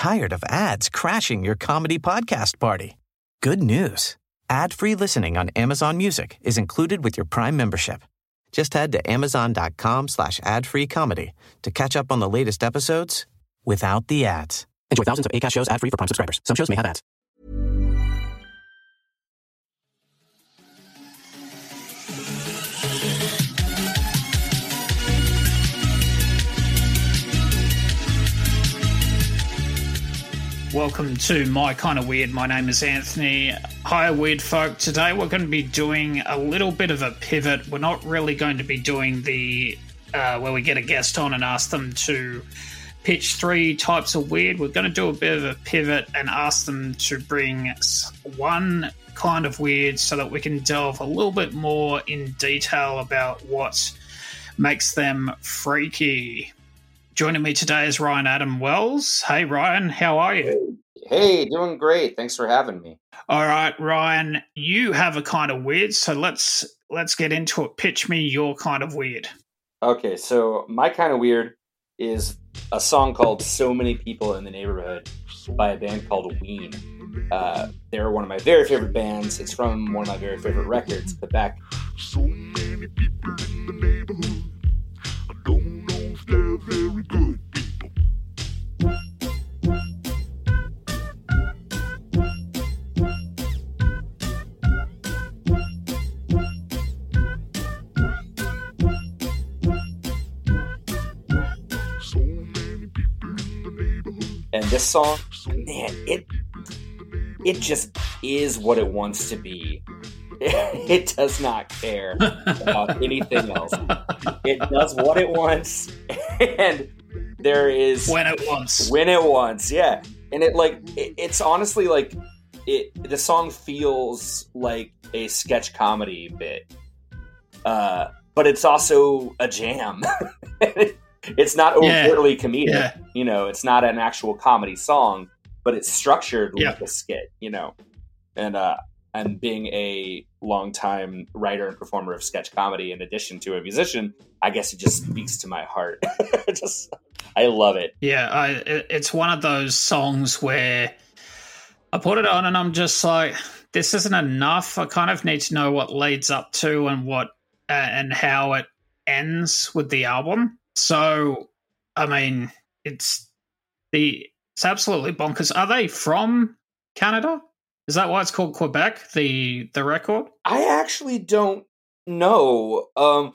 tired of ads crashing your comedy podcast party? Good news. Ad-free listening on Amazon Music is included with your Prime membership. Just head to amazon.com slash ad-free comedy to catch up on the latest episodes without the ads. Enjoy thousands of ACAST shows ad-free for Prime subscribers. Some shows may have ads. Welcome to My Kind of Weird. My name is Anthony. Hi, weird folk. Today we're going to be doing a little bit of a pivot. We're not really going to be doing the uh, where we get a guest on and ask them to pitch three types of weird. We're going to do a bit of a pivot and ask them to bring one kind of weird so that we can delve a little bit more in detail about what makes them freaky. Joining me today is Ryan Adam Wells. Hey, Ryan, how are you? Hey, doing great. Thanks for having me. All right, Ryan, you have a kind of weird, so let's let's get into it. Pitch me your kind of weird. Okay, so my kind of weird is a song called So Many People in the Neighborhood by a band called Ween. Uh, they're one of my very favorite bands. It's from one of my very favorite records, but back So many people in the neighborhood. This song, man, it it just is what it wants to be. It does not care about anything else. It does what it wants, and there is when it wants. when it wants yeah and it like it, it's honestly like it the song feels like a sketch comedy bit uh but it's also a jam it's not Yeah. overtly comedic Yeah. you know it's not an actual comedy song but it's structured Yeah. like a skit you know and uh and being a longtime writer and performer of sketch comedy in addition to a musician i guess it just speaks to my heart just i love it Yeah, I, it's one of those songs where I put it on and I'm just like, this isn't enough. I kind of need to know what leads up to and what uh, and how it ends with the album. So, I mean, it's the it's absolutely bonkers. Are they from Canada? Is that why it's called Quebec? The the record? I actually don't know. Um,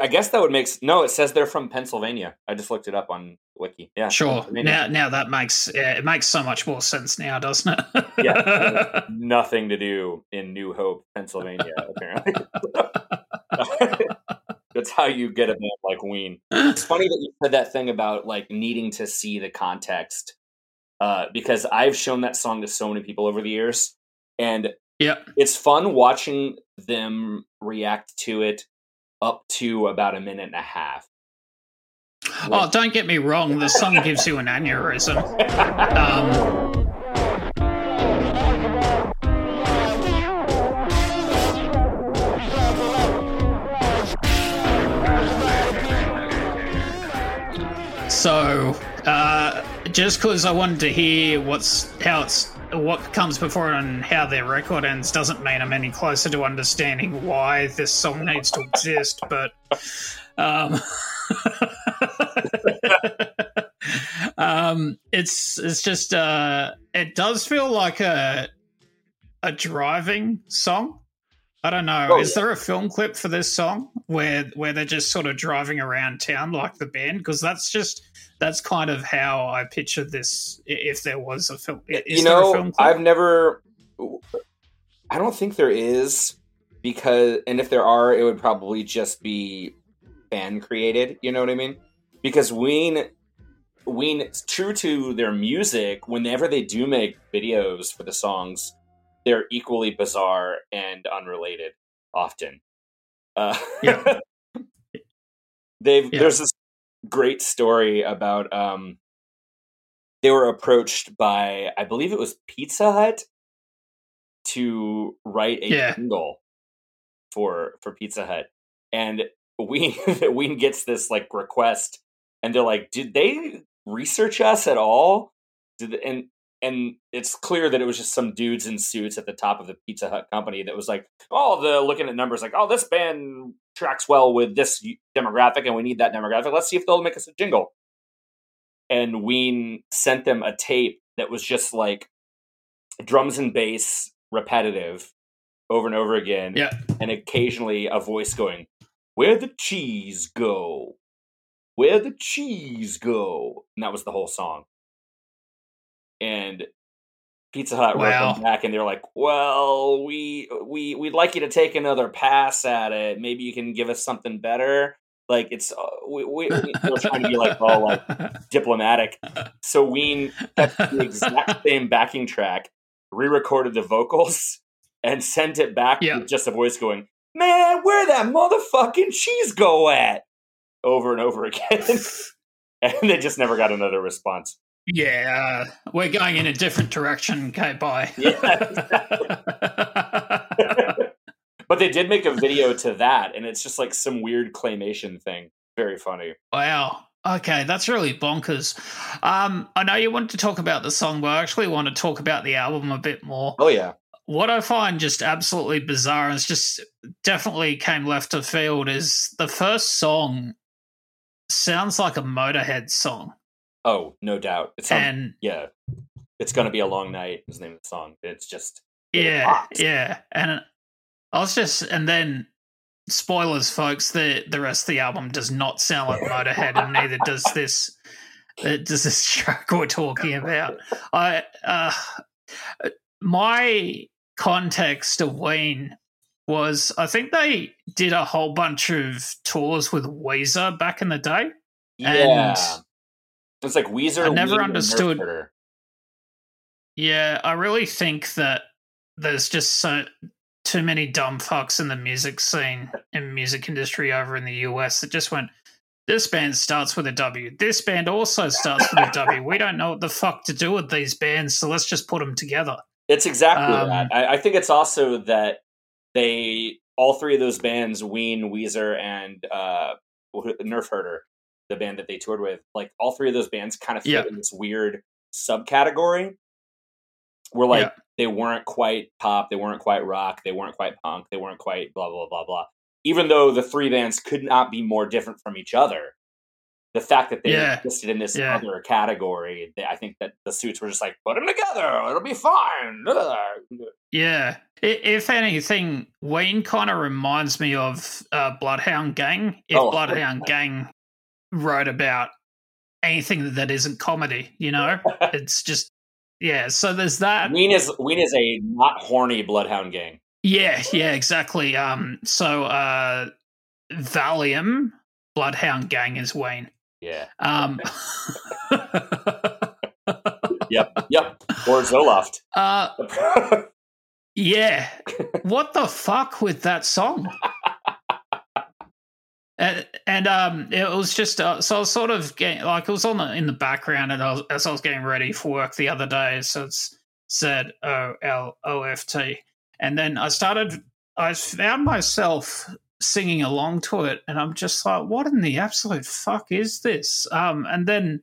I guess that would make no. It says they're from Pennsylvania. I just looked it up on Wiki. Yeah, Sure. Now now that makes yeah, it makes so much more sense now, doesn't it? yeah, nothing to do in New Hope, Pennsylvania. Apparently, that's how you get a band like Ween. It's funny that you said that thing about like needing to see the context, uh, because I've shown that song to so many people over the years, and yep. it's fun watching them react to it up to about a minute and a half. Oh, don't get me wrong. The song gives you an aneurysm. Um, so, uh, just because I wanted to hear what's how it's what comes before it and how their record ends doesn't mean I'm any closer to understanding why this song needs to exist. But um, um, it's it's just uh, it does feel like a a driving song. I don't know. Oh, Is yeah. there a film clip for this song where where they're just sort of driving around town like the band? Because that's just that's kind of how I pictured this. If there was a film, is you there a know, film? I've never. I don't think there is because, and if there are, it would probably just be fan created. You know what I mean? Because Ween, Ween, true to their music, whenever they do make videos for the songs, they're equally bizarre and unrelated. Often, uh, Yeah. they've Yeah. there's this great story about um they were approached by I believe it was Pizza Hut to write a Yeah. jingle for for Pizza Hut, and Ween Ween gets this like request, and they're like, "Did they research us at all? Did the- and and it's clear that it was just some dudes in suits at the top of the Pizza Hut company that was like, oh, the looking at numbers like, oh, this band tracks well with this demographic, and we need that demographic. Let's see if they'll make us a jingle. And Ween sent them a tape that was just like drums and bass repetitive over and over again Yeah. and occasionally a voice going, Where the cheese go? Where the cheese go? And that was the whole song. And Pizza Hut wrote Wow. them back and they're like, Well, we we we'd like you to take another pass at it. Maybe you can give us something better. Like it's uh, we, we, we're trying to be like all like diplomatic. So Ween kept the exact same backing track, re-recorded the vocals, and sent it back Yeah. with just a voice going, "Man, where that motherfucking cheese go at?" Over and over again, and they just never got another response. Yeah, uh, we're going in a different direction. Okay, bye. but they did make a video to that, and it's just like some weird claymation thing. Very funny. Wow. Okay, that's really bonkers. Um, I know you wanted to talk about the song, but I actually want to talk about the album a bit more. Oh yeah, What I find just absolutely bizarre, and it's just definitely came left of field, is the first song sounds like a Motorhead song, oh no doubt. It sounds and yeah. It's gonna be a long night. Is the name of the song. It's just yeah, rocks. yeah, and I was just, and then spoilers, folks. The the rest of the album does not sound like Motorhead, and neither does this. uh, Does this track we're talking about? I uh, my context of Ween was I think they did a whole bunch of tours with Weezer back in the day. yeah. And It's like Weezer. I never and understood- Yeah, I really think that there's just so too many dumb fucks in the music scene and music industry over in the US that just went. This band starts with a W. This band also starts with a W. We don't know what the fuck to do with these bands, so let's just put them together. It's exactly Um, that. I, I think it's also that they all three of those bands, Ween, Weezer, and uh, Nerf Herder, the band that they toured with, like all three of those bands kind of fit Yeah. in this weird subcategory where like Yeah. they weren't quite pop, they weren't quite rock, they weren't quite punk, they weren't quite blah blah blah blah. Even though the three bands could not be more different from each other, the fact that they Yeah. existed in this Yeah. other category, they, I think that the suits were just like put them together, it'll be fine. Yeah. If anything, Ween kind of reminds me of uh, Bloodhound Gang. If Oh, Bloodhound Gang wrote about anything that isn't comedy, you know, it's just yeah. So there's that. Ween is Ween is a not horny bloodhound gang. Yeah, yeah, exactly. Um, so uh, Valium, Bloodhound Gang is Ween. Yeah. Um, Yep. Yep. Or Zoloft. uh, yeah. What the fuck with that song? And, and um, it was just uh, so I was sort of getting like it was on the, in the background, and I was, as I was getting ready for work the other day, so it's said O L O F T, and then I started. I found myself singing along to it, and I'm just like, "What in the absolute fuck is this?" Um, and then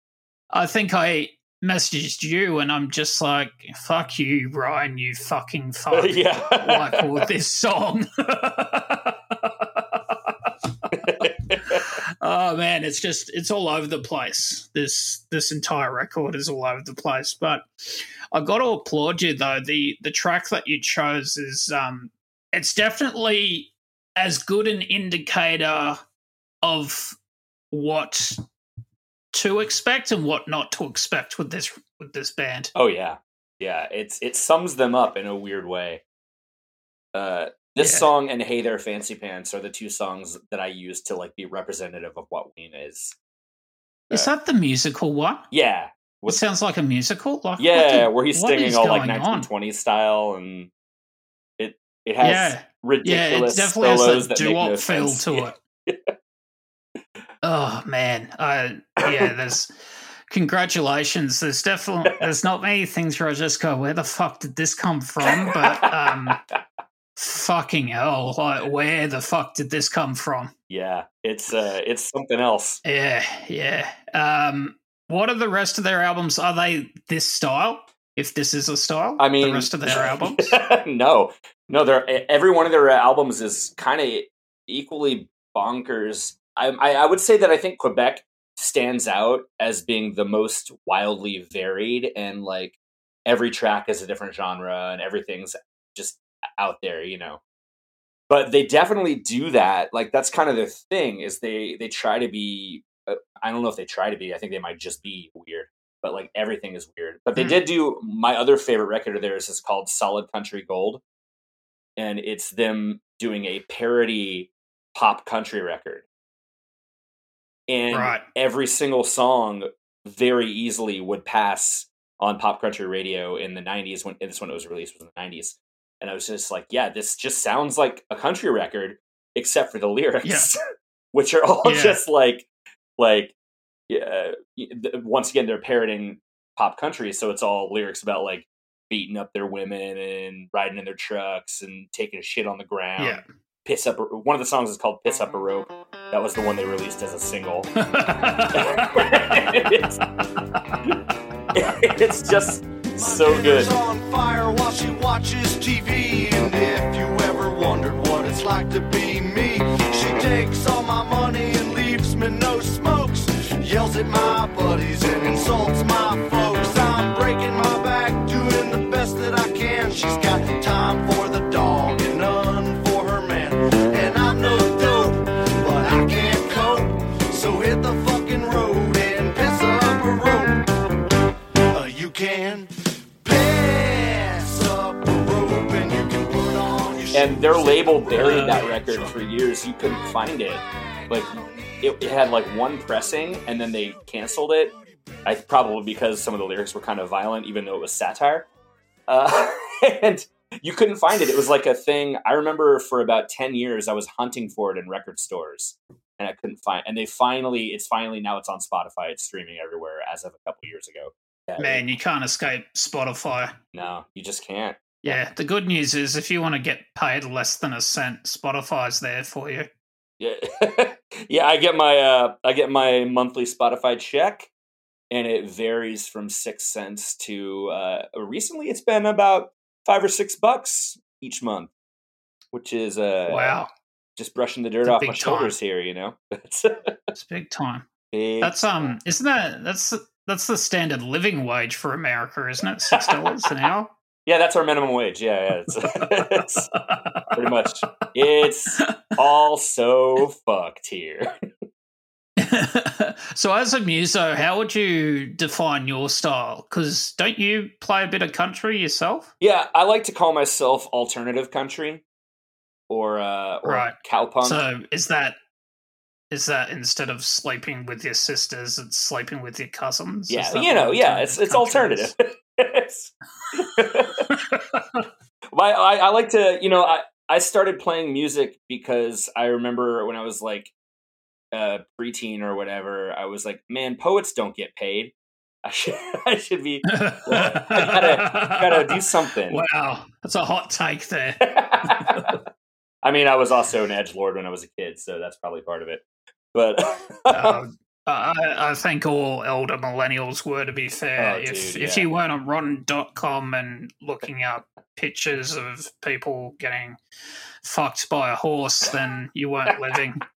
I think I messaged you, and I'm just like, "Fuck you, Ryan, you fucking fuck." yeah. like with this song. oh man, it's just it's all over the place. This this entire record is all over the place. But I got to applaud you though. The the track that you chose is um it's definitely as good an indicator of what to expect and what not to expect with this with this band. oh yeah. Yeah. It's it sums them up in a weird way. Uh this Yeah. song and Hey There Fancy Pants are the two songs that I use to like be representative of what Ween is. Is that the musical one? Yeah. It sounds like a musical. Like what yeah, the- where he's singing all like going on? 1920s style and it it has Yeah, yeah, ridiculous it definitely has that that make no feel sense. to Yeah. it. oh man, uh, yeah. There's congratulations. There's definitely there's not many things where I just go, where the fuck did this come from? But um, fucking hell, like where the fuck did this come from? Yeah, it's uh, it's something else. Yeah, yeah. Um, what are the rest of their albums? Are they this style? If this is a style, I mean, the rest of their albums. no, no. They're every one of their albums is kind of equally bonkers. I, I I would say that I think Quebec stands out as being the most wildly varied and like every track is a different genre and everything's just out there, you know. But they definitely do that. Like that's kind of their thing is they they try to be uh, I don't know if they try to be. I think they might just be weird. But like everything is weird. But they Mhm. did do my other favorite record of theirs is called Solid Country Gold. And it's them doing a parody pop country record. And Right. every single song very easily would pass on pop country radio in the 90s when this when it was released was in the 90s and i was just like yeah this just sounds like a country record except for the lyrics which are all Yeah. just like like yeah once again they're parroting pop country so it's all lyrics about like beating up their women and riding in their trucks and taking a shit on the ground Yeah. piss up a, one of the songs is called piss up a rope that was the one they released as a single it's, it's just so good. On fire while she watches TV. And if you ever wondered what it's like to be me, she takes all my money and leaves me no smokes. Yells at my buddies and insults my folks. And their shoes. label buried that Uh, record for years. You couldn't find it. Like it, it had like one pressing, and then they canceled it. I probably because some of the lyrics were kind of violent, even though it was satire. Uh, and you couldn't find it. It was like a thing. I remember for about ten years, I was hunting for it in record stores, and I couldn't find. And they finally, it's finally now it's on Spotify. It's streaming everywhere as of a couple years ago. Yeah, Man, you can't escape Spotify. no, you just can't. Yeah, the good news is if you want to get paid less than a cent, Spotify's there for you. Yeah, yeah. I get my uh, I get my monthly Spotify check, and it varies from six cents to uh, recently it's been about five or six bucks each month, which is uh, Wow, just brushing the dirt It's off my time. shoulders here. You know, it's it's big time. big That's um, isn't that that's that's the standard living wage for America, isn't it? Six dollars an hour. Yeah, that's our minimum wage. Yeah, yeah, it's, it's pretty much. It's all so fucked here. so, as a muso, how would you define your style? Because don't you play a bit of country yourself? Yeah, I like to call myself alternative country, or uh, or Right. cowpunk. So, is that is that instead of sleeping with your sisters, it's sleeping with your cousins? Yeah, you know, yeah, it's it's alternative. My, I, I like to, you know, I I started playing music because I remember when I was like uh preteen or whatever, I was like, man, poets don't get paid. I should I should be I gotta gotta do something. Wow, that's a hot take there. I mean, I was also an edge lord when I was a kid, so that's probably part of it. But Um, I, I think all elder millennials were, to be fair. Oh, if dude, if yeah. you weren't on Rotten.com and looking up pictures of people getting fucked by a horse, then you weren't living.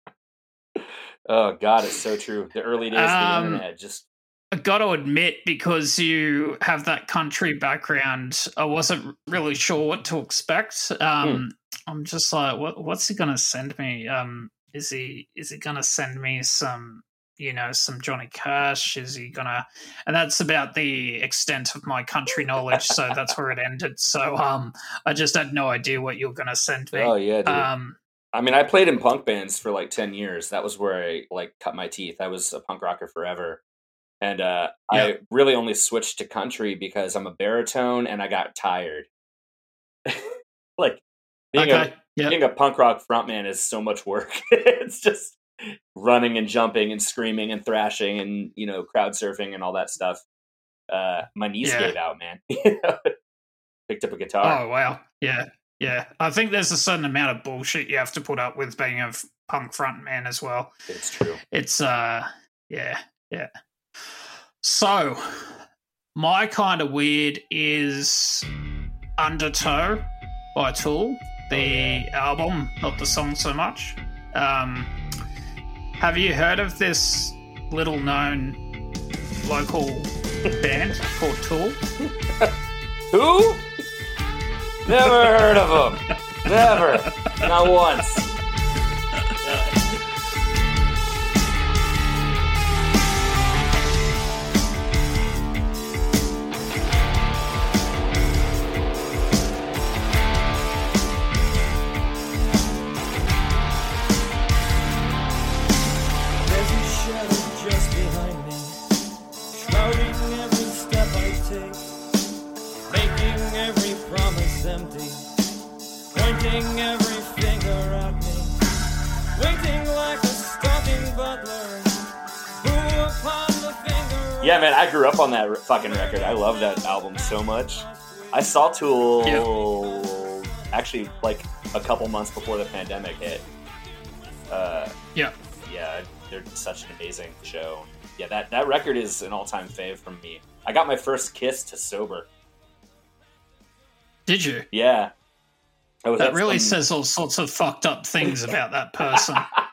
oh god, it's so true. The early days of the Um, internet just I got to admit, because you have that country background, I wasn't really sure what to expect. Um, I'm just like, what, what's he going to send me? Um, is he is he going to send me some, you know, some Johnny Cash? Is he gonna? And that's about the extent of my country knowledge. so that's where it ended. So um, I just had no idea what you were to send me. Oh yeah, dude. um, I mean, I played in punk bands for like ten years. That was where I like cut my teeth. I was a punk rocker forever, and uh. I really only switched to country because I'm a baritone and I got tired. like being okay. a Yeah. being a punk rock frontman is so much work. it's just running and jumping and screaming and thrashing and you know crowd surfing and all that stuff. Uh, my knees Yeah. gave out, man. Picked up a guitar. Oh wow, yeah, yeah. I think there's a certain amount of bullshit you have to put up with being a punk front man as well. It's true. It's uh, yeah, yeah. So, my kind of weird is Undertow by Tool, the album, not the song so much. Um, have you heard of this little known local band called Tool? Who? Never heard of them. Never. Not once. I grew up on that r- fucking record. I love that album so much. I saw Tool actually like a couple months before the pandemic hit. Uh, Yeah. yeah, they're such an amazing show. Yeah, that, that record is an all time fave from me. I got my first kiss to sober. Did you? Yeah. Was That really some- says all sorts of fucked up things about that person.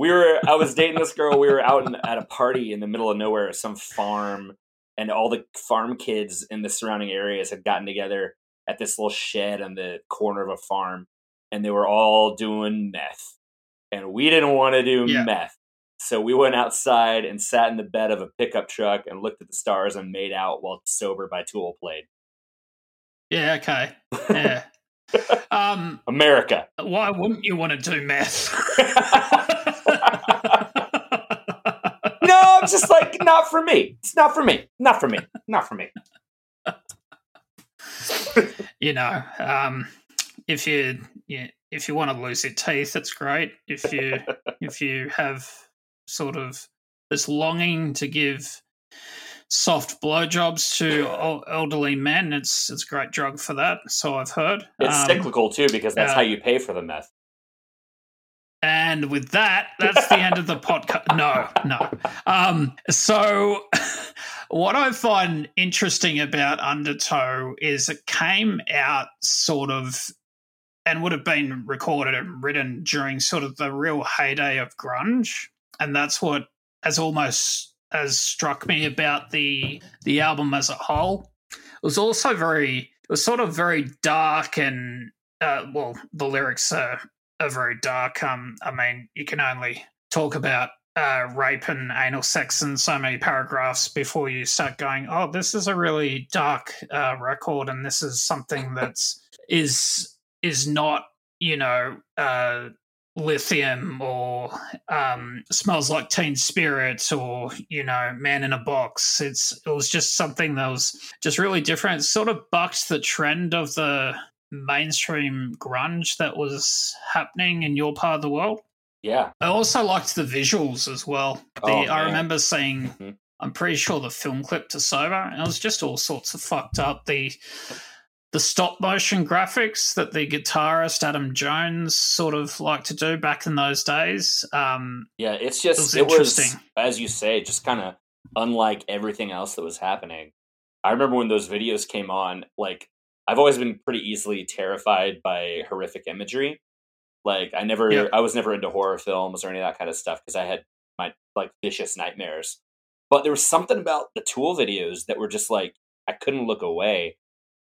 we were I was dating this girl. We were out in, at a party in the middle of nowhere, some farm, and all the farm kids in the surrounding areas had gotten together at this little shed on the corner of a farm, and they were all doing meth, and we didn't want to do Yeah. meth. So we went outside and sat in the bed of a pickup truck and looked at the stars and made out while "Sober" by Tool played. Yeah, okay. Yeah. Um, America. why wouldn't you want to do meth? no, I'm just like not for me. It's not for me. Not for me. Not for me. you know, um, if you, yeah, if you want to lose your teeth, it's great. If you if you have sort of this longing to give soft blowjobs to elderly men, it's it's a great drug for that. So I've heard. It's Um, cyclical too because that's how you pay for the meth. And with that, that's the end of the podcast. No, no. Um, so, what I find interesting about Undertow is it came out sort of and would have been recorded and written during sort of the real heyday of grunge. And that's what has almost has struck me about the the album as a whole. It was also very it was sort of very dark and uh, well, the lyrics are are very dark. Um, I mean, you can only talk about uh, rape and anal sex in so many paragraphs before you start going, "Oh, this is a really dark uh, record, and this is something that's is is not, you know, uh, lithium or um, smells like Teen Spirit or you know, Man in a Box." It's it was just something that was just really different. It sort of bucked the trend of the mainstream grunge that was happening in your part of the world. Yeah. I also liked the visuals as well. The, Oh, I remember seeing, Mhm. I'm pretty sure the film clip to Sober, and it was just all sorts of fucked up. The the stop motion graphics that the guitarist Adam Jones sort of liked to do back in those days. Um, Yeah, it's just was it was, interesting. as you say, just kind of unlike everything else that was happening. I remember when those videos came on, like I've always been pretty easily terrified by horrific imagery. Like I never Yeah. I was never into horror films or any of that kind of stuff because I had my like vicious nightmares. But there was something about the Tool videos that were just like I couldn't look away,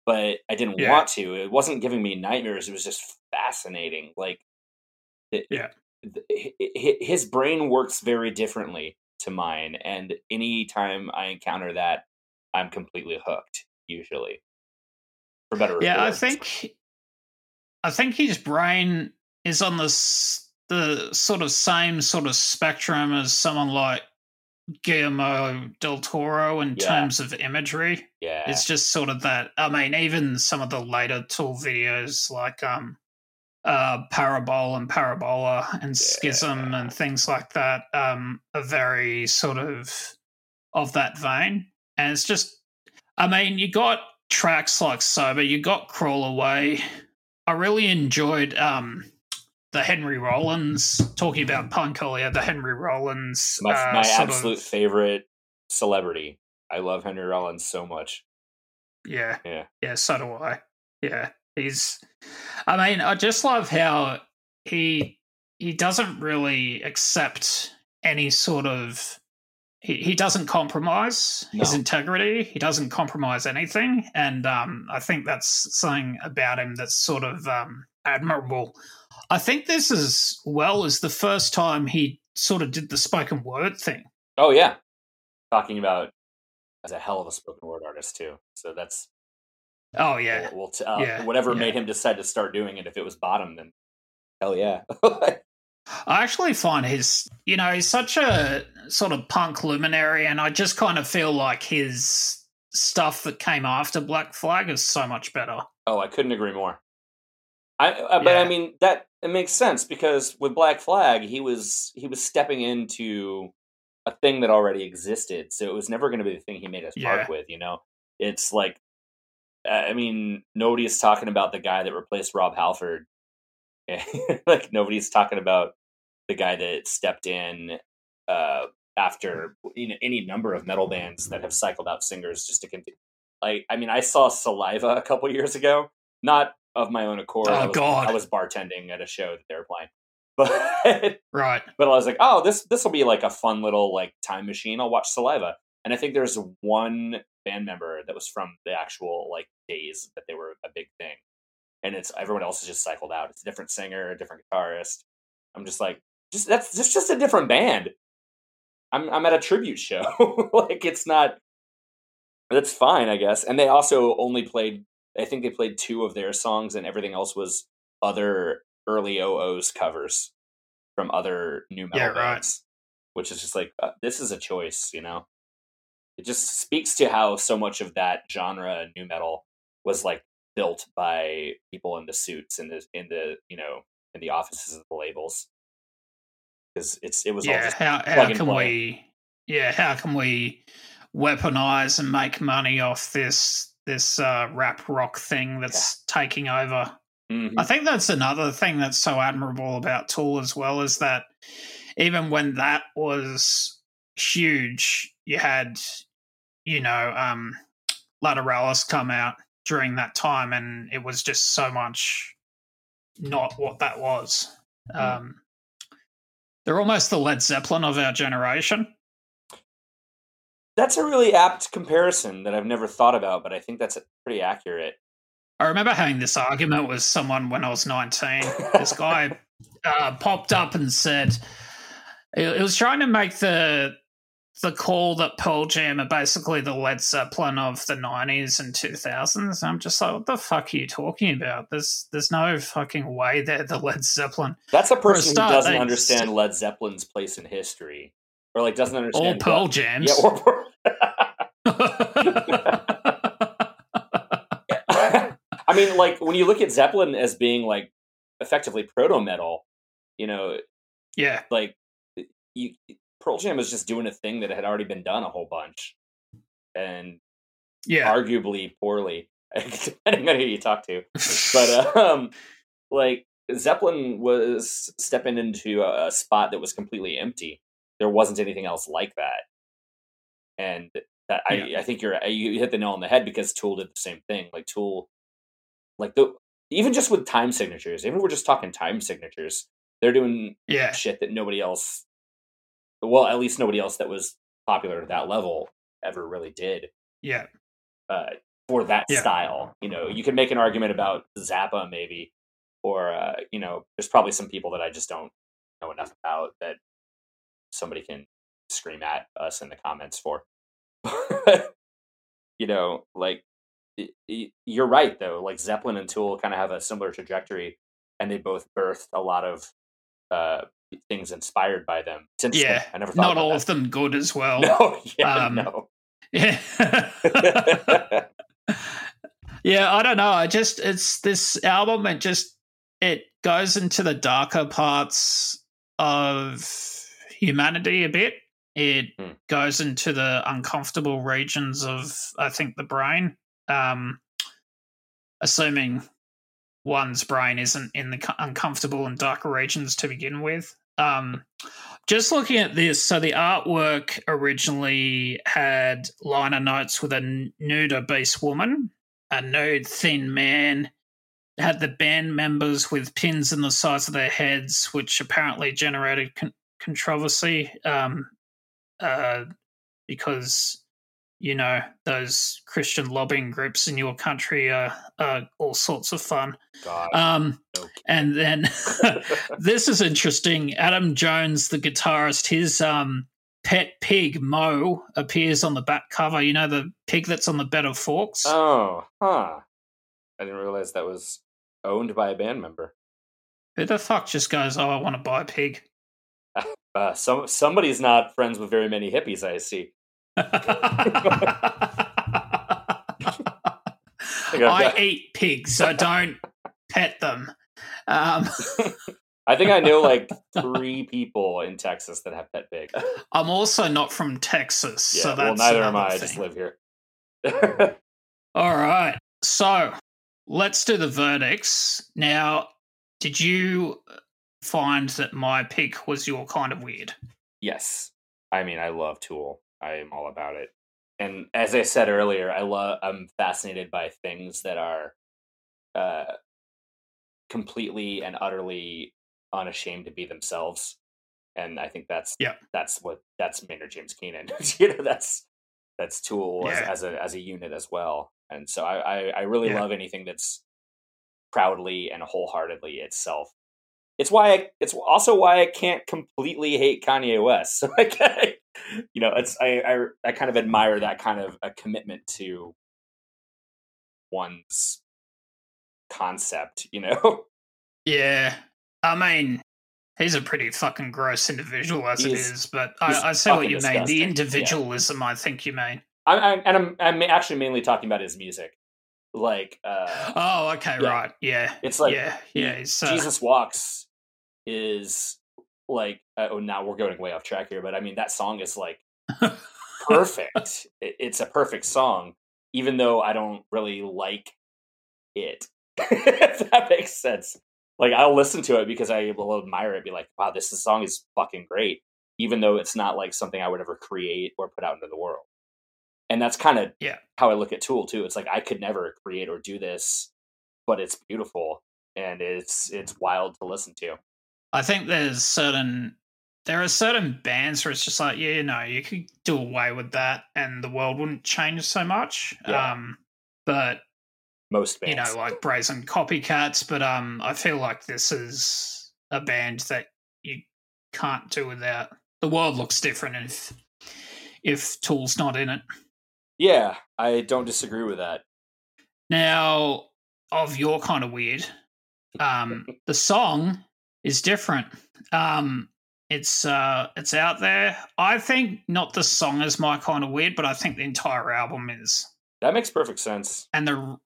but I didn't Yeah. want to. It wasn't giving me nightmares. It was just fascinating. Like it- Yeah. hi- hi- his brain works very differently to mine and anytime i encounter that i'm completely hooked usually for better yeah, I think I think his brain is on the the sort of same sort of spectrum as someone like Guillermo del Toro in Yeah. terms of imagery. yeah It's just sort of that. I mean, even some of the later Tool videos, like um, uh, Parabol and Parabola and Schism Yeah. and things like that, um, are very sort of of that vein. And it's just, I mean, you got tracks like Sober, you got Crawl Away. I really enjoyed um, the Henry Rollins talking about punk earlier. The Henry Rollins, my, uh, my absolute of, favorite celebrity. I love Henry Rollins so much. Yeah. Yeah. Yeah, so do I. Yeah. He's I mean, I just love how he he doesn't really accept any sort of he, he doesn't compromise his integrity. He doesn't compromise anything. And um I think that's something about him that's sort of um admirable. I think this as well as the first time he sort of did the spoken word thing. Oh yeah, talking about as a hell of a spoken word artist too. So that's Oh yeah. we'll, we'll t- uh, Yeah, whatever yeah. made him decide to start doing it. If it was bottom, then hell yeah. I actually find his, you know, he's such a sort of punk luminary, and I just kind of feel like his stuff that came after Black Flag is so much better. oh, I couldn't agree more. I uh, but I mean that it makes sense because with Black Flag, he was he was stepping into a thing that already existed, so it was never going to be the thing he made us Yeah. part with. You know, it's like I mean, nobody is talking about the guy that replaced Rob Halford. like nobody's talking about the guy that stepped in uh, after you know, any number of metal bands that have cycled out singers just to continue. Like, I mean, I saw Saliva a couple years ago, not of my own accord. Oh, I was, God. I was bartending at a show that they were playing, but Right. but I was like, oh, this this will be like a fun little like time machine. I'll watch Saliva. And I think there's one band member that was from the actual like days that they were a big thing. And it's everyone else is just cycled out. It's a different singer, a different guitarist. I'm just like, just that's just just a different band. I'm I'm at a tribute show. like it's not that's fine, I guess. And they also only played I think they played two of their songs and everything else was other early OO's covers from other nu metal Yeah, right. bands, which is just like uh, this is a choice, you know. It just speaks to how so much of that genre nu metal was like built by people in the suits in the in the you know in the offices of the labels because it's it was all Yeah. just How how can play. we? Yeah. How can we weaponize and make money off this this uh, rap rock thing that's taking over? Mhm. I think that's another thing that's so admirable about Tool as well is that even when that was huge, you had, you know, um, Lateralus come out during that time, and it was just so much not what that was. Um, they're almost the Led Zeppelin of our generation. That's a really apt comparison that I've never thought about, but I think that's pretty accurate. I remember having this argument with someone when I was 19. This guy uh, popped up and said it was trying to make the the call that Pearl Jam are basically the Led Zeppelin of the 90s and 2000s. I'm just like, what the fuck are you talking about? There's there's no fucking way they're the Led Zeppelin. That's a person who start, doesn't they- understand Led Zeppelin's place in history, or like doesn't All understand Pearl what- Jams. Yeah, or, I mean, like when you look at Zeppelin as being like effectively proto metal, you know, yeah, like you Pearl Jam was just doing a thing that had already been done a whole bunch, and yeah. arguably poorly, depending on who you talk to. But um, like Zeppelin was stepping into a, spot that was completely empty. There wasn't anything else like that, and that I, I think you're you hit the nail on the head because Tool did the same thing. Like Tool, like the even just with time signatures, even if we're just talking time signatures, they're doing yeah. shit that nobody else, well, at least nobody else that was popular at that level ever really did Yeah. uh, for that Yeah. style. You know, you can make an argument about Zappa maybe, or uh, you know, there's probably some people that I just don't know enough about that somebody can scream at us in the comments for. you know, like you're right though. Like Zeppelin and Tool kind of have a similar trajectory, and they both birthed a lot of uh, things inspired by them. Interesting. Yeah. I never thought Not all that. of them good as well. No, yeah, Um, no. Yeah. yeah, I don't know. I just it's this album it just it goes into the darker parts of humanity a bit. It Hmm. goes into the uncomfortable regions of I think the brain. Um assuming one's brain isn't in the uncomfortable and darker regions to begin with. Um, just looking at this, so the artwork originally had liner notes with a nude obese woman, a nude thin man. Had the band members with pins in the sides of their heads, which apparently generated con- controversy um, uh, because you know those Christian lobbying groups in your country are, are all sorts of fun. Um, no and then this is interesting. Adam Jones, the guitarist, his um, pet pig Mo appears on the back cover. You know the pig that's on the bed of forks. Oh, huh. I didn't realize that was owned by a band member. Who the fuck just goes, "Oh, I want to buy a pig"? Uh, some somebody's not friends with very many hippies. I see. I eat pigs. I don't pet them. Um, I think I know like three people in Texas that have pet pig. I'm also not from Texas, Yeah, so well, that's neither am I. I just live here. All right. So let's do the verdicts. Now, did you find that my pick was your kind of weird? yes, I mean I love Tool. I am all about it. And as I said earlier, I love. I'm fascinated by things that are uh, completely and utterly unashamed to be themselves. And I think that's Yeah. that's what that's Maynard James Keenan. you know, that's that's Tool as, Yeah. as a as a unit as well. And so I I, I really Yeah. love anything that's proudly and wholeheartedly itself. It's why I, it's also why I can't completely hate Kanye West. So like, I, you know, it's I, I I kind of admire that kind of a commitment to one's concept. You know, Yeah. I mean, he's a pretty fucking gross individual as it He's- is, but I, I see what you mean. disgusting. The Yeah. individualism, I think you mean. I'm, I'm and I'm I'm actually mainly talking about his music. Like, uh, Oh, okay, yeah. right. Yeah. it's like yeah, yeah. Uh, Jesus Walks is like uh, oh now we're going way off track here, but I mean that song is like perfect. It- it's a perfect song, even though I don't really like it. if that makes sense. Like I'll listen to it because I will admire it. Be like, wow, this song is fucking great, even though it's not like something I would ever create or put out into the world. And that's kind of Yeah. how I look at Tool too. It's like I could never create or do this, but it's beautiful and it's it's wild to listen to. I think there's certain there are certain bands where it's just like, yeah, you know, you could do away with that and the world wouldn't change so much. Yeah. Um but Most you know, like brazen copycats, but um I feel like this is a band that you can't do without. The world looks different if if Tool's not in it. yeah, I don't disagree with that. Now, of your kind of weird, um, the song is different. Um, it's uh, it's out there. I think not the song is my kind of weird, but I think the entire album is. That makes perfect sense. And the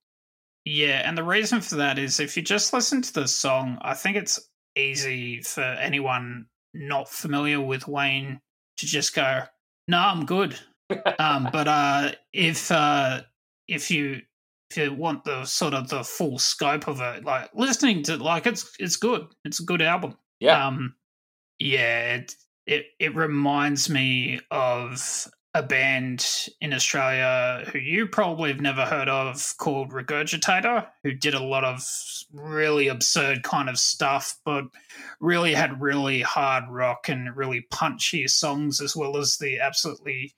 yeah, and the reason for that is if you just listen to the song, I think it's easy for anyone not familiar with Ween to just go, "No, I'm good." um, but uh, if uh, if you if you want the sort of the full scope of it, like listening to like it's it's good. It's a good album. Yeah, Um, yeah, it, it it reminds me of a band in Australia who you probably have never heard of called Regurgitator, who did a lot of really absurd kind of stuff, but really had really hard rock and really punchy songs as well as the absolutely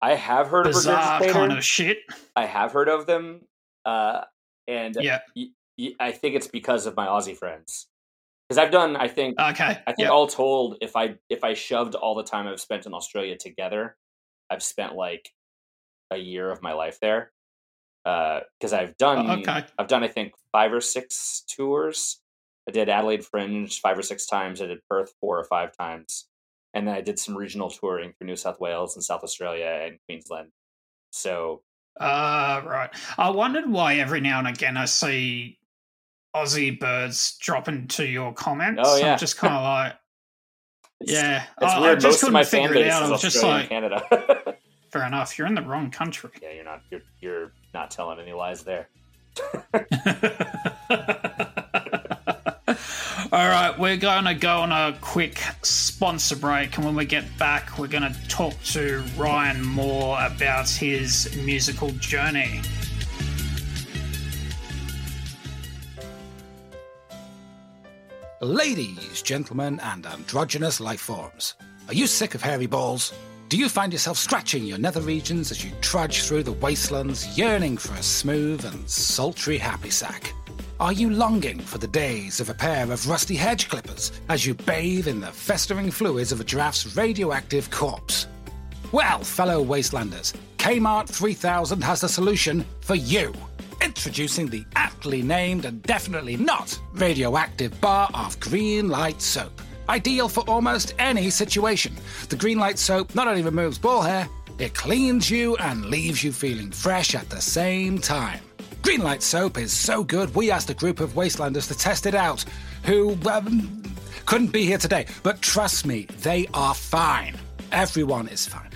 I have heard of bizarre Regurgitator. kind of shit. I have heard of them, uh, and Yeah. y- y- I think it's because of my Aussie friends. Because I've done, I think, Okay. I think yeah. all told, if I if I shoved all the time I've spent in Australia together, I've spent like a year of my life there. Because I've done, Oh, okay. I've done, I think, five or six tours. I did Adelaide Fringe five or six times. I did Perth four or five times, and then I did some regional touring for New South Wales and South Australia and Queensland. So Uh, right. I wondered why every now and again I see Aussie birds drop into your comments. Oh, yeah. I'm just kind of like, yeah. it's I, I just Most couldn't my fan figure it out. I was just like, Canada. fair enough. You're in the wrong country. yeah, you're not. You're you're not telling any lies there. All right, we're going to go on a quick sponsor break, and when we get back, we're going to talk to Ryan more about his musical journey. Ladies, gentlemen, and androgynous life forms, are you sick of hairy balls? Do you find yourself scratching your nether regions as you trudge through the wastelands, yearning for a smooth and sultry happy sack? Are you longing for the days of a pair of rusty hedge clippers as you bathe in the festering fluids of a giraffe's radioactive corpse? Well, fellow wastelanders, Kmart 3000 has the solution for you. Introducing the aptly named and definitely not radioactive bar of Green Light Soap. Ideal for almost any situation. The Green Light Soap not only removes ball hair, it cleans you and leaves you feeling fresh at the same time. Greenlight soap is so good, we asked a group of Wastelanders to test it out, who um, couldn't be here today. But trust me, they are fine. Everyone is fine.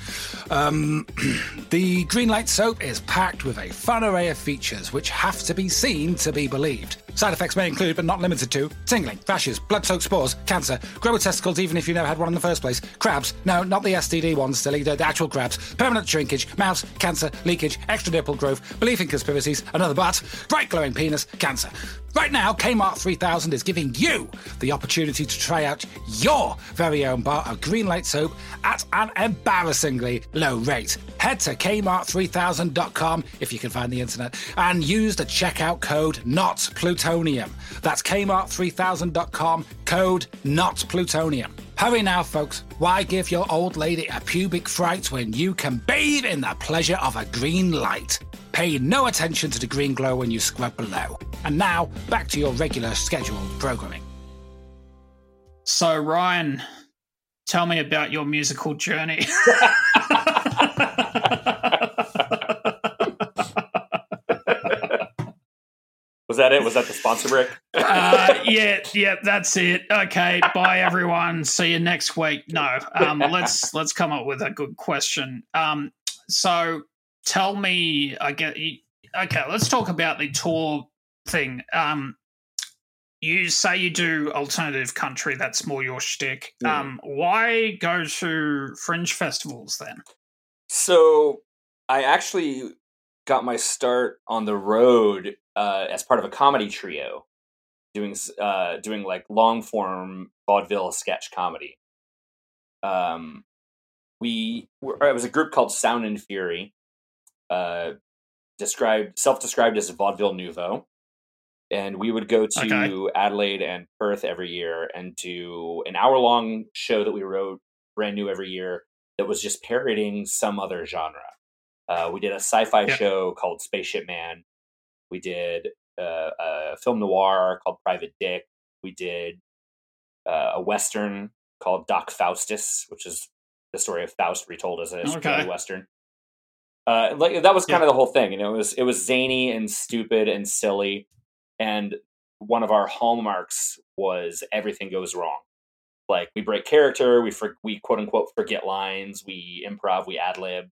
Um, the Greenlight soap is packed with a fun array of features which have to be seen to be believed. Side effects may include, but not limited to, tingling, rashes, blood-soaked spores, cancer, grower testicles even if you never had one in the first place, crabs, no, not the STD ones, silly, the, actual crabs, permanent shrinkage, mouse, cancer, leakage, extra nipple growth, belief in conspiracies, another butt, bright glowing penis, cancer. Right now, Kmart 3000 is giving you the opportunity to try out your very own bar of green light soap at an embarrassingly low rate. Head to Kmart3000.com if you can find the internet and use the checkout code NOT plutonium. That's Kmart3000.com, code NOT plutonium. Hurry now, folks. Why give your old lady a pubic fright when you can bathe in the pleasure of a green light? Pay no attention to the green glow when you scrub below. And now, back to your regular scheduled programming. So, Ryan, tell me about your musical journey. Was that it? Was that the sponsor break? uh, yeah, yeah, that's it. Okay, bye everyone. See you next week. No, um, let's let's come up with a good question. Um, so tell me, I get. Okay, let's talk about the tour thing. Um, you say you do alternative country. That's more your shtick. Yeah. Um, why go to fringe festivals then? So I actually got my start on the road uh, as part of a comedy trio, doing uh, doing like long form vaudeville sketch comedy. Um, we were, it was a group called Sound and Fury, uh, described self described as vaudeville nouveau, and we would go to Okay. Adelaide and Perth every year and do an hour long show that we wrote brand new every year that was just parroting some other genre. Uh, we did a sci-fi Yeah. show called Spaceship Man. We did uh, a film noir called Private Dick. We did uh, a western called Doc Faustus, which is the story of Faust retold as a Okay. western. Uh, like that was kind of the whole thing. You know, it was it was zany and stupid and silly, and one of our hallmarks was everything goes wrong. Like we break character, we for, we quote unquote forget lines, we improv, we ad lib,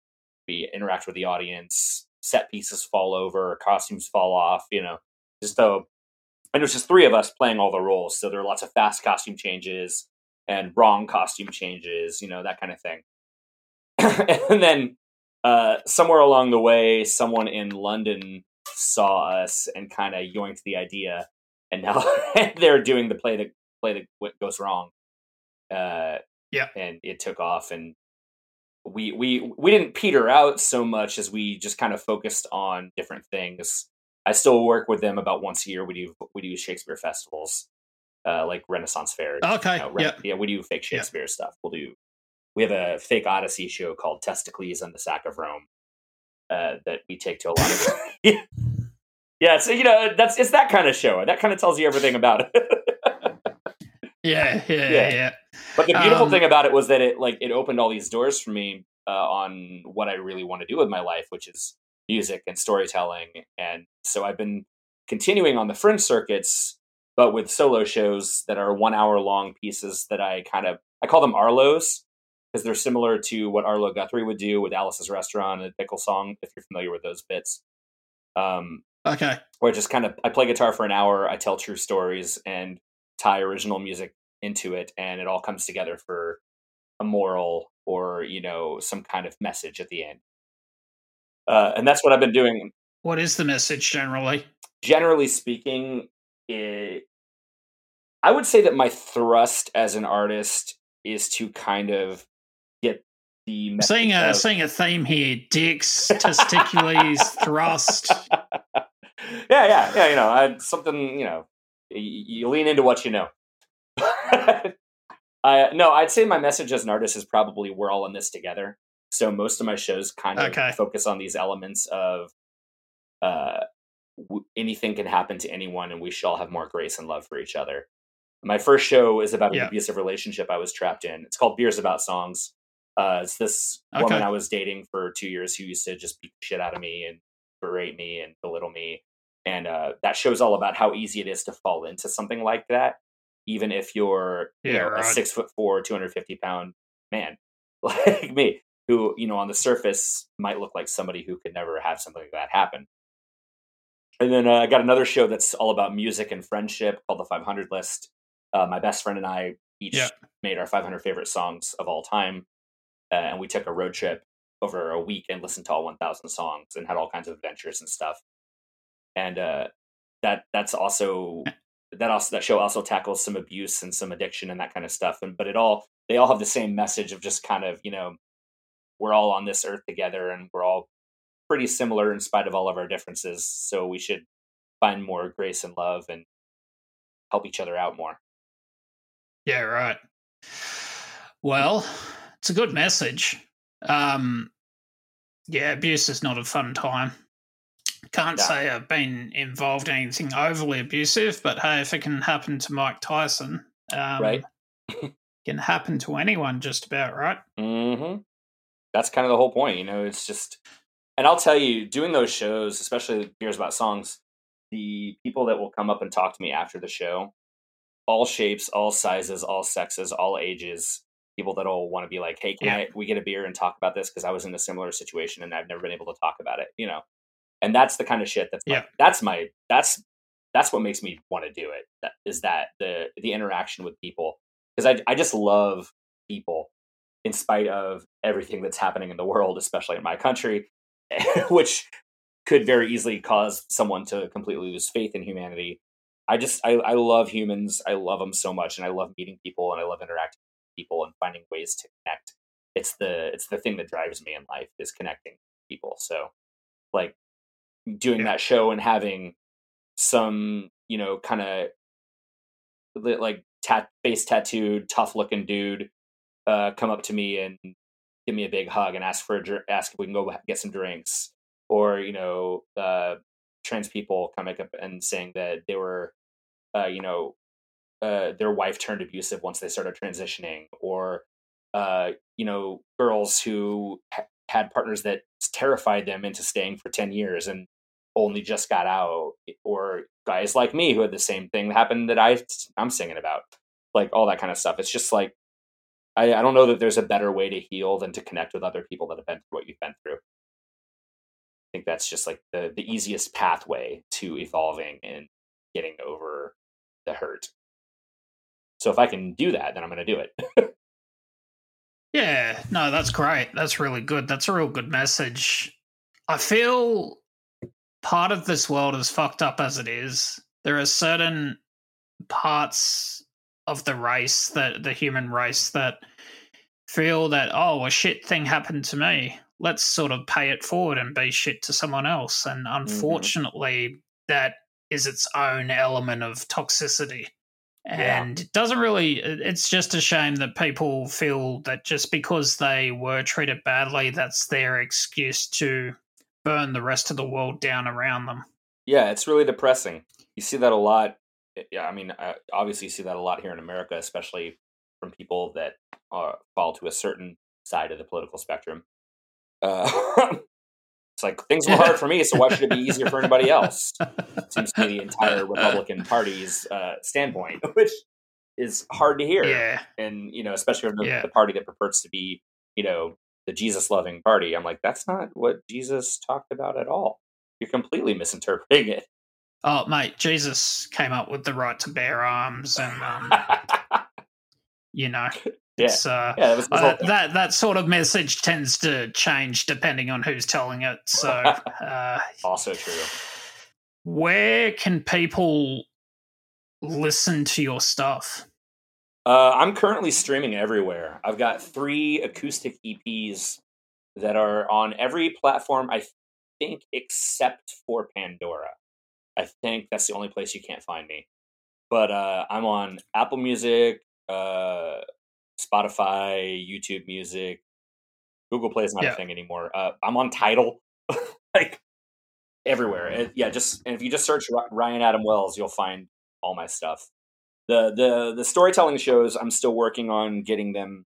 we interact with the audience, set pieces fall over, costumes fall off. You know, just so and it was just three of us playing all the roles. So there are lots of fast costume changes and wrong costume changes, you know, that kind of thing. and then uh, somewhere along the way, someone in London saw us and kind of yoinked the idea, and now they're doing the play that play that goes wrong. Uh, Yeah. and it took off, and we we we didn't peter out so much as we just kind of focused on different things. I still work with them about once a year. We do we do Shakespeare festivals, uh, like Renaissance fairs. Okay, you know, yeah. yeah, we do fake. Shakespeare stuff. We'll do. We have a fake Odyssey show called Testicles and the Sack of Rome uh, that we take to a lot of. yeah, yeah. So you know that's it's that kind of show. That kind of tells you everything about it. Yeah, yeah, yeah, Yeah. But the beautiful Um, thing about it was that it like it opened all these doors for me uh, on what I really want to do with my life, which is music and storytelling. And so I've been continuing on the fringe circuits, but with solo shows that are one hour long pieces that I kind of I call them Arlos because they're similar to what Arlo Guthrie would do with Alice's Restaurant and Pickle Song, if you're familiar with those bits. Um, Okay. where just kind of I play guitar for an hour, I tell true stories, and tie original music into it, and it all comes together for a moral or you know some kind of message at the end. Uh, and that's what I've been doing. What is the message generally? Generally speaking, it, I would say that my thrust as an artist is to kind of get the Seeing a of- seeing a theme here: dicks, testicules, thrust. yeah, yeah, yeah. You know, I, something. You know, you, you lean into what you know. I no, I'd say my message as an artist is probably we're all in this together. So most of my shows kind of Okay. focus on these elements of uh, w- anything can happen to anyone, and we should all have more grace and love for each other. My first show is about an Yeah. abusive relationship I was trapped in. It's called Beers About Songs. Uh, it's this woman I was dating for two years who used to just beat the shit out of me and berate me and belittle me. And uh, that show's all about how easy it is to fall into something like that, even if you're you Yeah, know, a six foot four, 250 pound man like me, who, you know, on the surface might look like somebody who could never have something like that happen. And then uh, I got another show that's all about music and friendship called the 500 List. Uh, my best friend and I each Yeah. made our 500 favorite songs of all time. Uh, and we took a road trip over a week and listened to all 1,000 songs and had all kinds of adventures and stuff. And uh, that that's also that also that show also tackles some abuse and some addiction and that kind of stuff. And but it all they all have the same message of just kind of you know we're all on this earth together and we're all pretty similar in spite of all of our differences. So we should find more grace and love and help each other out more. Yeah, right. Well, it's a good message. Um, yeah, abuse is not a fun time. Can't say I've been involved in anything overly abusive, but hey, if it can happen to Mike Tyson, um, Right. can happen to anyone, just about, right? hmm That's kind of the whole point, you know. It's just, and I'll tell you, doing those shows, especially beers about songs, the people that will come up and talk to me after the show, all shapes, all sizes, all sexes, all ages, people that'll want to be like, "Hey, can Yeah. I we get a beer and talk about this?" Because I was in a similar situation and I've never been able to talk about it, you know. And that's the kind of shit that's Yeah. like, that's my that's that's what makes me want to do it. That is that the the interaction with people because I I just love people in spite of everything that's happening in the world, especially in my country, which could very easily cause someone to completely lose faith in humanity. I just I, I love humans. I love them so much, and I love meeting people, and I love interacting with people and finding ways to connect. It's the it's the thing that drives me in life is connecting people. So, like doing Yeah. that show and having some you know kind of like tat face tattooed, tough looking dude uh, come up to me and give me a big hug and ask for a dr- ask if we can go get some drinks, or you know, uh, trans people coming up and saying that they were, uh, you know, uh, their wife turned abusive once they started transitioning, or uh, you know, girls who ha- had partners that terrified them into staying for ten years and only just got out, eh, or guys like me who had the same thing happen that I I'm singing about, like all that kind of stuff. It's just like I, I don't know that there's a better way to heal than to connect with other people that have been through what you've been through. I think that's just like the the easiest pathway to evolving and getting over the hurt. So if I can do that, then I'm going to do it. Yeah, no, that's great. That's really good. That's a real good message. I feel part of this world is fucked up as it is. There are certain parts of the race that the human race that feel that oh a shit thing happened to me let's sort of pay it forward and be shit to someone else and mm-hmm. unfortunately that is its own element of toxicity Yeah. and it doesn't really it's just a shame that people feel that just because they were treated badly that's their excuse to burn the rest of the world down around them yeah, it's really depressing. You see that a lot. Eh, Yeah, I mean, uh, obviously, you see that a lot here in America, especially from people that uh, fall to a certain side of the political spectrum. Uh, it's like things were hard for me, so why should it be easier for anybody else? Seems to be the entire Republican Party's uh, standpoint, which is hard to hear. yeah and you know, especially from the, Yeah. the party that purports to be, you know, the Jesus loving party. I'm like, that's not what Jesus talked about at all. You're completely misinterpreting it. Oh, mate, Jesus came up with the right to bear arms, and um, you know, yeah, uh, yeah, that uh, that that sort of message tends to change depending on who's telling it. So, uh, also true. where can people listen to your stuff? Uh, I'm currently streaming everywhere. I've got three acoustic EPs that are on every platform, I think, except for Pandora. I think that's the only place you can't find me. But uh, I'm on Apple Music, uh, Spotify, YouTube Music. Google Play is not Yeah. a thing anymore. Uh, I'm on Tidal, like everywhere. And, yeah, just and if you just search Ryan Adam Wells, you'll find all my stuff the the the storytelling shows i'm still working on getting them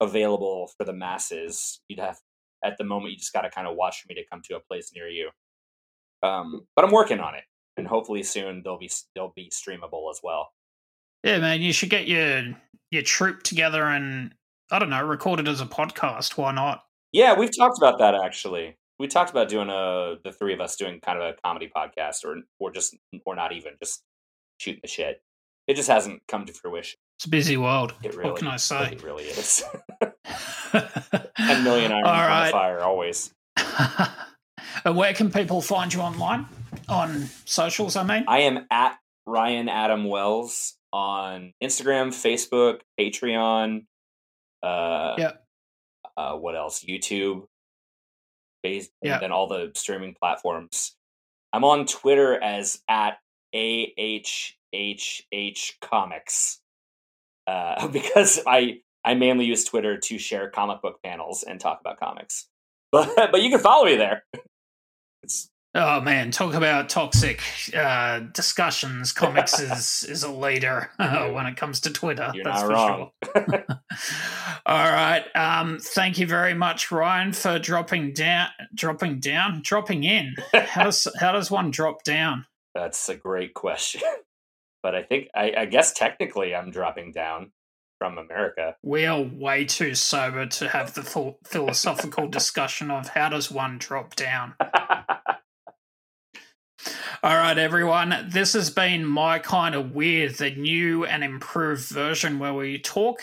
available for the masses you'd have at the moment you just got to kind of watch me to come to a place near you um but i'm working on it and hopefully soon they'll be they'll be streamable as well Yeah, man, you should get your your troupe together and I don't know, record it as a podcast. Why not? yeah we've talked about that actually we talked about doing a the three of us doing kind of a comedy podcast or or just or not even just shooting the shit it just hasn't come to fruition It's a busy world. it really what can I say? it really is 10 million irons All on right. the fire always and where can people find you online? On socials, I mean? I am at Ryan Adam Wells on Instagram, Facebook, Patreon. Uh, Yeah. Uh, what else? YouTube. Bas- Yeah. And then all the streaming platforms. I'm on Twitter as at AHHH Comics. Uh, because I I mainly use Twitter to share comic book panels and talk about comics. But but you can follow me there. It's Oh man, talk about toxic uh, discussions. Comics is is a leader uh, when it comes to Twitter. You're that's not for wrong. sure. All right. Um, thank you very much, Ryan, for dropping down, dropping down, dropping in. How does how does one drop down? That's a great question. but I think I, I guess technically I'm dropping down from America. We are way too sober to have the full philosophical discussion of how does one drop down. All right, everyone. This has been my kind of weird, the new and improved version where we talk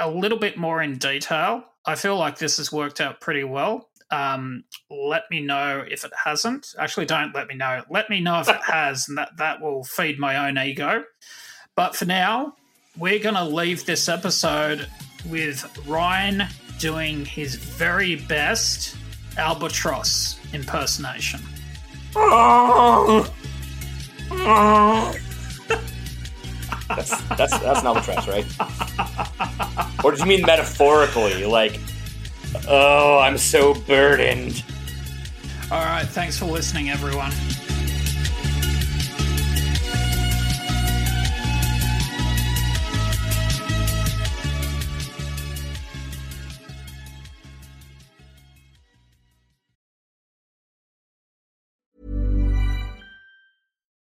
a little bit more in detail. I feel like this has worked out pretty well. Um, let me know if it hasn't. Actually, don't let me know. Let me know if it has, and that, that will feed my own ego. But for now, we're going to leave this episode with Ryan doing his very best albatross impersonation. That's that's that's not albatross, right? or did you mean metaphorically? Like, oh, I'm so burdened. All right, thanks for listening, everyone.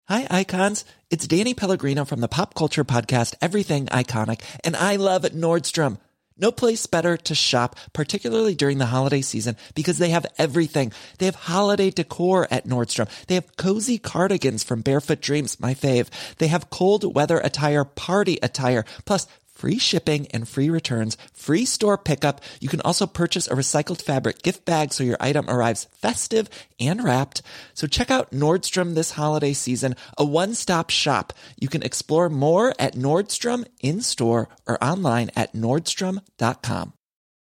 Hi, icons. It's Danny Pellegrino from the pop culture podcast Everything Iconic, and I love Nordstrom. No place better to shop, particularly during the holiday season, because they have everything. They have holiday decor at Nordstrom. They have cozy cardigans from Barefoot Dreams, my fave. They have cold weather attire, party attire, plus free shipping and free returns, free store pickup. You can also purchase a recycled fabric gift bag so your item arrives festive and wrapped. So check out Nordstrom this holiday season, a one-stop shop. You can explore more at Nordstrom in-store or online at nordstrom.com.